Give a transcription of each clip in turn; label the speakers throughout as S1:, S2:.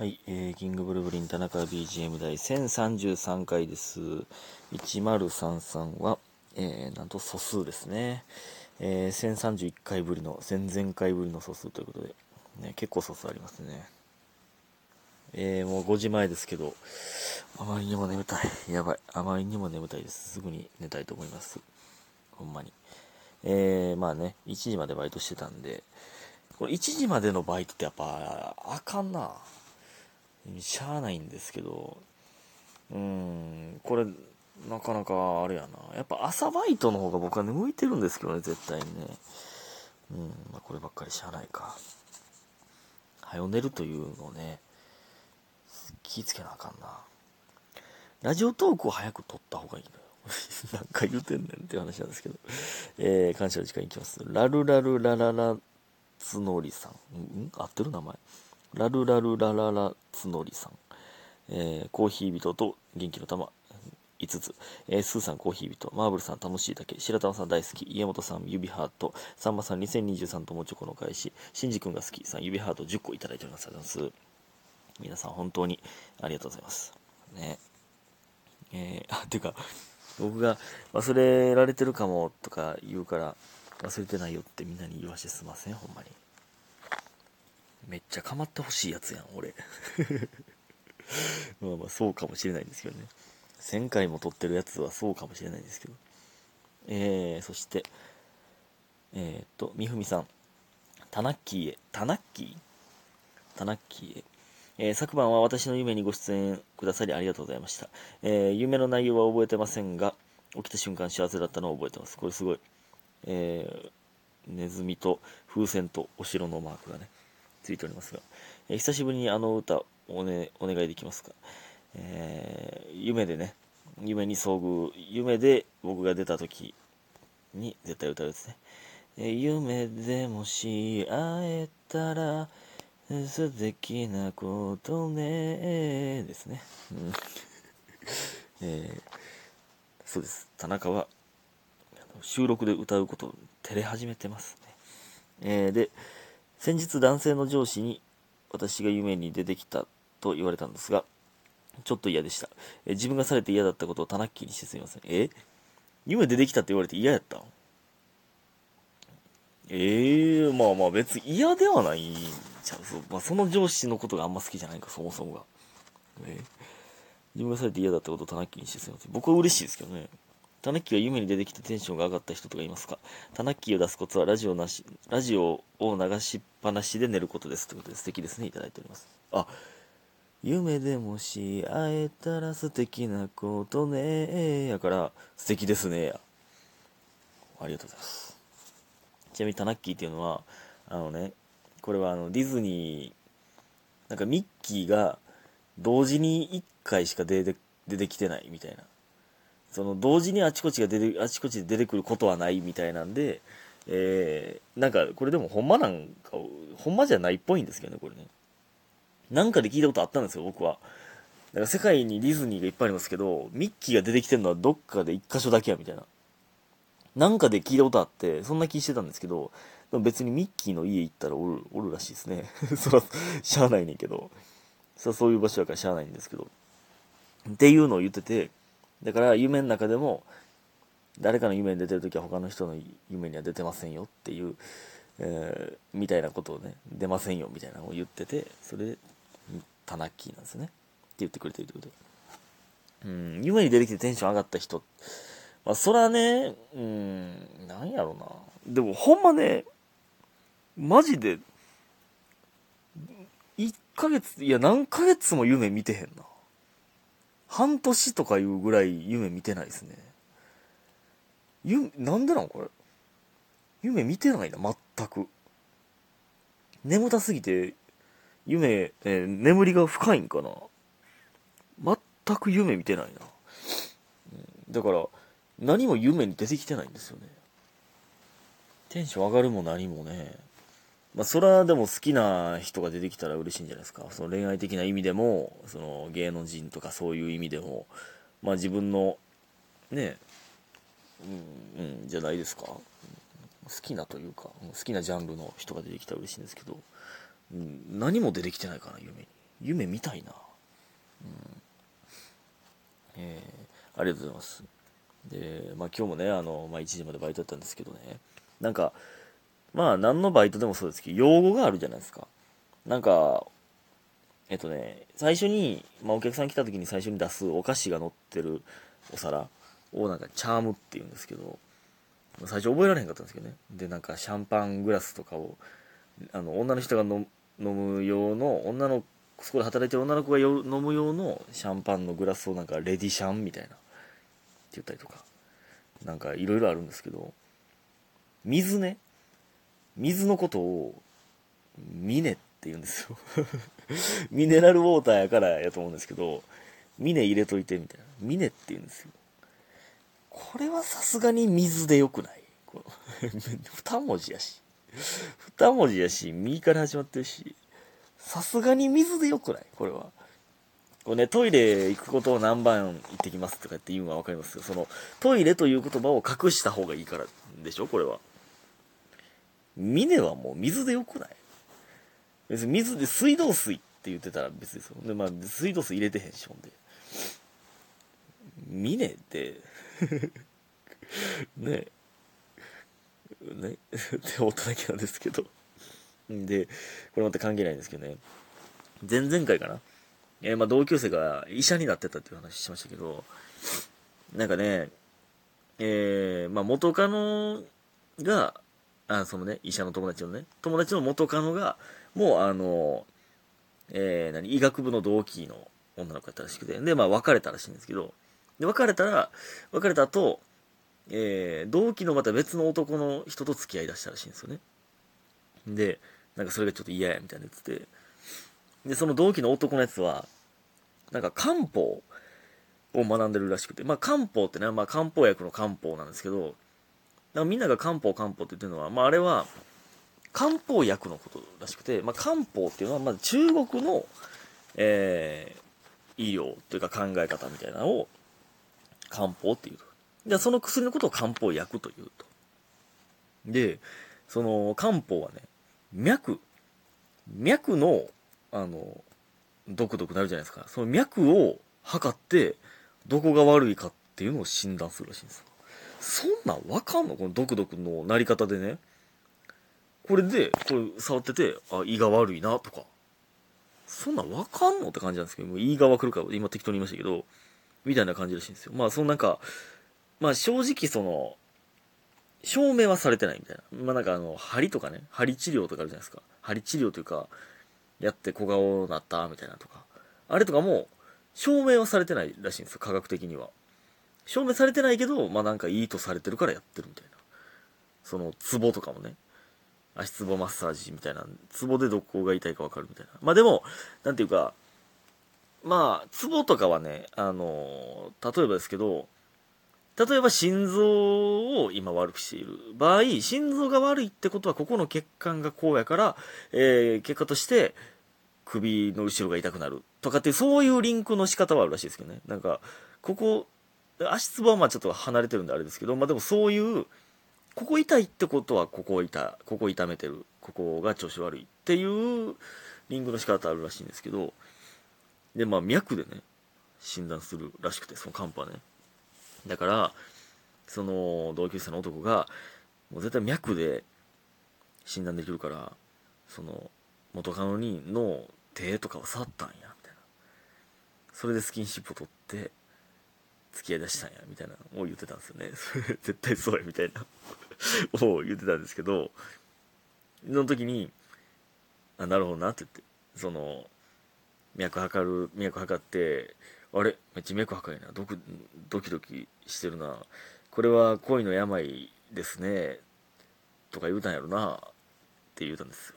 S1: はい、えー、キングブルブリン田中 BGM 第1033回です。1033は、えー、なんと素数ですね。えー、1031回ぶりの、前々回ぶりの素数ということで、ね、結構素数ありますね。えー、もう5時前ですけど、あまりにも眠たい。やばい。あまりにも眠たいです。すぐに寝たいと思います。ほんまに。えー、まあね、1時までバイトしてたんで、これ1時までのバイトってやっぱ、あかんな。しゃあないんですけど、うーん、これ、なかなかあれやな。やっぱ朝バイトの方が僕は、向いてるんですけどね、絶対にね。うん、まあこればっかりしゃあないか。早寝るというのをね、気ぃつけなあかんな。ラジオトークを早く撮った方がいいのよ。なんか言うてんねんっていう話なんですけど。えー、感謝の時間いきます。ラルラルラララつのりさん。うん？合ってる名前。ラルラルラララつのりさん。えー、コーヒー人と元気の玉5つ、えー、スーさんコーヒー人、マーブルさん楽しいだけ、白玉さん大好き、家元さん指ハート、さんまさん2023ともチョコの返し、しんじくんが好きさん指ハート10個いただいております。ありがとうございます。皆さん本当にありがとうございます。ね。えー、あ、ていうか、僕が忘れられてるかもとか言うから、忘れてないよってみんなに言わしてすいません、ほんまに。めっちゃ構ってほしいやつやん、俺。まあまあ、そうかもしれないんですけどね。1000回も撮ってるやつはそうかもしれないんですけど。えー、そして、えー、っと、みふみさん。タナッキーへ。タナッキー？タナッキーへ。えー昨晩は私の夢にご出演くださりありがとうございました。えー夢の内容は覚えてませんが、起きた瞬間幸せだったのを覚えてます。これすごい。えーネズミと風船とお城のマークがね、ついておりますが、えー久しぶりにあの歌お,、ね、お願いできますか？えー夢でね、夢に遭遇、夢で僕が出た時に絶対歌うやつね。え夢でもし会えたら素敵なことねですね。えーそうです。田中は収録で歌うことを照れ始めてますね。えーで、先日男性の上司に私が夢に出てきたと言われたんですが、ちょっと嫌でした。え自分がされて嫌だったことをタナッキーにしてすみません。え夢出てきたって言われて嫌やったん？ええまあまあ別に嫌ではないんちゃう。そまあ、その上司のことがあんま好きじゃないか、そもそもが。え自分がされて嫌だったことをタナッキーにしてすみません。僕は嬉しいですけどね。タナッキーが夢に出てきてテンションが上がった人とかいますか？タナッキーを出すコツはラジオなし、ラジオを流しっぱなしで寝ることです。ということで素敵ですね。いただいております。あ、夢でもし会えたら素敵なことねやから素敵ですねや。ありがとうございます。ちなみにタナッキーっていうのは、あのね、これはあのディズニー、なんかミッキーが同時に1回しか出て出てきてないみたいな。その同時にあちこちが出て、あちこちで出てくることはないみたいなんで、えー、なんかこれでもほんまなんか、ほんまじゃないっぽいんですけどね、これね。なんかで聞いたことあったんですよ、僕は。だから世界にディズニーがいっぱいありますけど、ミッキーが出てきてるのはどっかで一箇所だけや、みたいな。なんかで聞いたことあって、そんな気してたんですけど、でも別にミッキーの家行ったらおる、おるらしいですね。そら、しゃあないねんけど。そらそういう場所だからしゃあないんですけど。っていうのを言ってて、だから夢の中でも、誰かの夢に出てるときは他の人の夢には出てませんよっていう、えーみたいなことをね、出ませんよみたいなのを言ってて、それで、タナッキーなんですね。って言ってくれてるということで。うん、夢に出てきてテンション上がった人、まあ、そらね、うん、なんやろな。でも、ほんまね、マジで、1ヶ月、いや、何ヶ月も夢見てへんな。半年とかいうぐらい夢見てないですね。ゆ、なんでなんこれ？夢見てないな、全く。眠たすぎて、夢、えー眠りが深いんかな。全く夢見てないな。だから、何も夢に出てきてないんですよね。テンション上がるも何もね。まあ、それはでも好きな人が出てきたら嬉しいんじゃないですか。その恋愛的な意味でも、その芸能人とかそういう意味でも、まあ自分の、ね、うん、うん、じゃないですか。好きなというか、好きなジャンルの人が出てきたら嬉しいんですけど、うん、何も出てきてないかな、夢に。夢見たいな。うん。えー、ありがとうございます。で、まあ今日もね、あの、まあ1時までバイトやったんですけどね、なんか、まあ何のバイトでもそうですけど、用語があるじゃないですか。なんか、えっとね、最初に、まあお客さん来た時に最初に出すお菓子が乗ってるお皿をなんかチャームって言うんですけど、最初覚えられへんかったんですけどね。で、なんかシャンパングラスとかを、あの、女の人が飲む用の、女の、そこで働いてる女の子が飲む用のシャンパンのグラスをなんかレディシャンみたいな、って言ったりとか、なんかいろいろあるんですけど、水ね、水のことを、ミネって言うんですよ ミネラルウォーターやからやと思うんですけど、ミネ入れといてみたいな。ミネって言うんですよ。これはさすがに水でよくない 二文字やし。二文字やし、右から始まってるし、さすがに水でよくないこれは。これね、トイレ行くことを何番行ってきますとかって言うのはわかりますよ。その、トイレという言葉を隠した方がいいからでしょ？これは。峰はもう水でよくない？別に水で水道水って言ってたら別ですよ。で、まあ、水道水入れてへんし、ほんで。峰って ねねって思っただけなんですけど。で、これまた関係ないんですけどね。前々回かな？えー、まあ同級生が医者になってたっていう話しましたけど、なんかね、えー、まあ元カノが、あ、そのね、医者の友達のね、友達の元カノが、もうあの、えー、何、医学部の同期の女の子やったらしくて、で、まあ別れたらしいんですけど、で、別れたら、別れた後、えー、同期のまた別の男の人と付き合いだしたらしいんですよね。で、なんかそれがちょっと嫌や、みたいな言ってて、で、その同期の男のやつは、なんか漢方を学んでるらしくて、まあ漢方ってね、まあ漢方薬の漢方なんですけど、だみんなが漢方漢方って言ってるのは、まああれは、漢方薬のことらしくて、まあ漢方っていうのは、まず中国の、えー、医療というか考え方みたいなのを漢方っていうと。で、その薬のことを漢方薬というと。で、その漢方はね、脈、脈の、あの、ドクドクなるじゃないですか。その脈を測って、どこが悪いかっていうのを診断するらしいんです。そんなんわかんの？このドクドクのなり方でね。これで、これ触ってて、あ、胃が悪いなとか。そんなんわかんのって感じなんですけど、もう胃がわかるから今適当に言いましたけど、みたいな感じらしいんですよ。まあ、そのなんか、まあ正直その、証明はされてないみたいな。まあなんかあの、針とかね、針治療とかあるじゃないですか。針治療というか、やって小顔なったみたいなとか。あれとかも、証明はされてないらしいんですよ、科学的には。証明されてないけど、まあなんかいいとされてるからやってるみたいな。その、ツボとかもね。足ツボマッサージみたいな。ツボでどこが痛いかわかるみたいな。まあでも、なんていうか、まあ、ツボとかはね、あの、例えばですけど、例えば心臓を今悪くしている場合、心臓が悪いってことはここの血管がこうやから、えー、結果として首の後ろが痛くなるとかってそういうリンクの仕方はあるらしいですけどね。なんか、ここ、足つぼはまあちょっと離れてるんであれですけど、まあでもそういう、ここ痛いってことはここ痛、ここ痛めてる、ここが調子悪いっていうリンクの仕方あるらしいんですけど、で、まあ脈でね、診断するらしくて、その寒波ね。だから、その同級生の男が、もう絶対脈で診断できるから、その元カノにの手とかを触ったんや、みたいな。それでスキンシップを取って、付き合いだしたんや、みたいなを言ってたんですよね。絶対そうや、みたいな を言ってたんですけど、その時に、あ、なるほどなって言って、その、脈測る、脈測って、あれ？めっちゃ脈測いな。ドク、ドキドキしてるな。これは恋の病ですね。とか言うたんやろな。って言うたんですよ。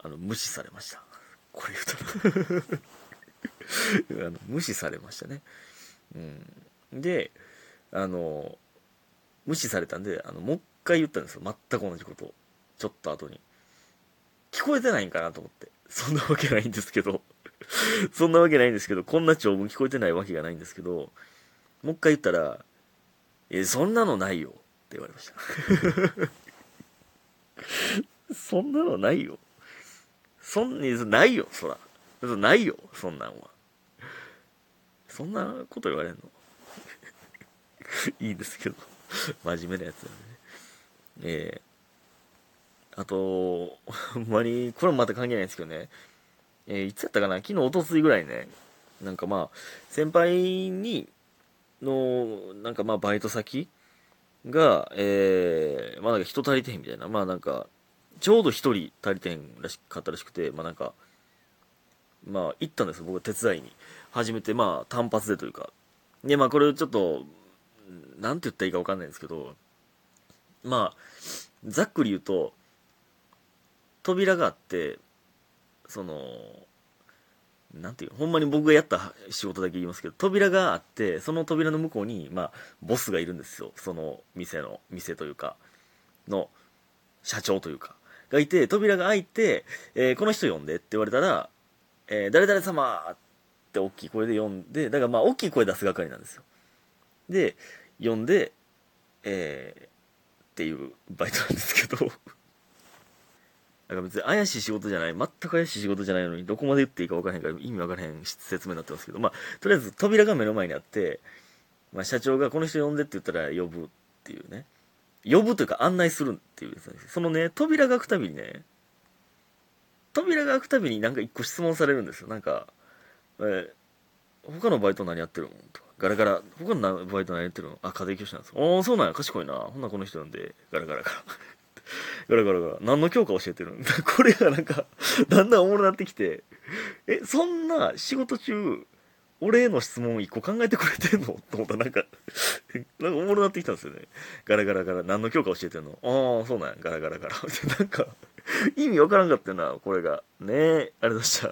S1: あの、無視されました。これ言うたら あの無視されましたね。うん。で、あの、無視されたんで、あの、もう一回言ったんですよ。全く同じことを。ちょっと後に。聞こえてないんかなと思って。そんなわけないんですけど。そんなわけないんですけど、こんな長文聞こえてないわけがないんですけど、もう一回言ったら、え、そんなのないよって言われました。そんなのないよ。そんな、ないよ、そら。ないよ、そんなんは。そんなこと言われんの？いいですけど。真面目なやつなんでね。えー、あと、ほんまに、これもまた関係ないんですけどね。えー、いつやったかな？昨日、おとついぐらいね。なんかまあ、先輩に、の、なんかまあ、バイト先が、えー、まあなんか人足りてへんみたいな。まあなんか、ちょうど一人足りてへんらしかったらしくて、まあなんか、まあ行ったんです、僕は手伝いに。初めてまあ単発でというか。で、まあこれちょっと、なんて言ったらいいかわかんないんですけど、まあ、ざっくり言うと、扉があって、その、なんていう、ほんまに僕がやった仕事だけ言いますけど、扉があって、その扉の向こうに、まあ、ボスがいるんですよ。その店の、店というか、の、社長というか、がいて、扉が開いて、えー、この人呼んでって言われたら、えー、誰々様って大きい声で呼んで、だからまあ、大きい声出す係なんですよ。で、呼んで、えー、っていうバイトなんですけど なんか別に怪しい仕事じゃない、全く怪しい仕事じゃないのに、どこまで言っていいか分からへんから意味分からへん説明になってますけど、まあ、とりあえず扉が目の前にあって、まあ、社長がこの人呼んでって言ったら呼ぶっていうね。呼ぶというか案内するっていう、そのね、扉が開くたびにね、扉が開くたびになんか一個質問されるんですよ。なんか、えー、他のバイト何やってるのとか、ガラガラ、他のバイト何やってるの？あ、家庭教師なんです。ああ、そうなんや、賢いな。ほんなこの人なんで、ガラガラガラ。ガラガラガラ。何の教科教えてるの？これがなんか、だんだんおもろなってきて、え、そんな仕事中、俺への質問一個考えてくれてんの？と思ったらなんかなんかおもろなってきたんですよね。ガラガラガラ。何の教科教えてんの？ああ、そうなんや。ガラガラガラ。なんか、意味わからんかったな、これが。ねえ、あれでした。